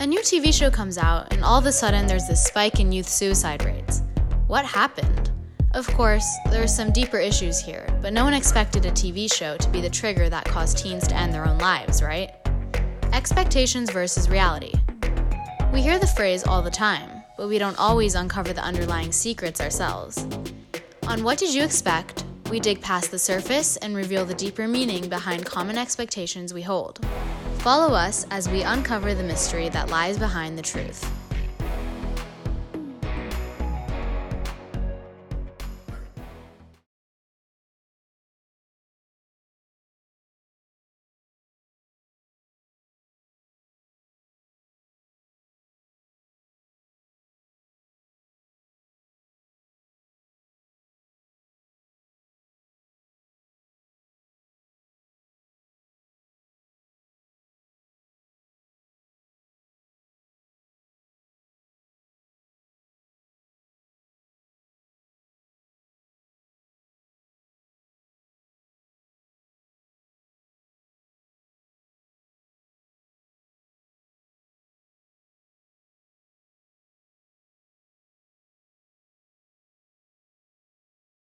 A new TV show comes out, and all of a sudden there's this spike in youth suicide rates. What happened? Of course, there are some deeper issues here, but no one expected a TV show to be the trigger that caused teens to end their own lives, right? Expectations versus reality. We hear the phrase all the time, but we don't always uncover the underlying secrets ourselves. On What Did You Expect? We dig past the surface and reveal the deeper meaning behind common expectations we hold. Follow us as we uncover the mystery that lies behind the truth.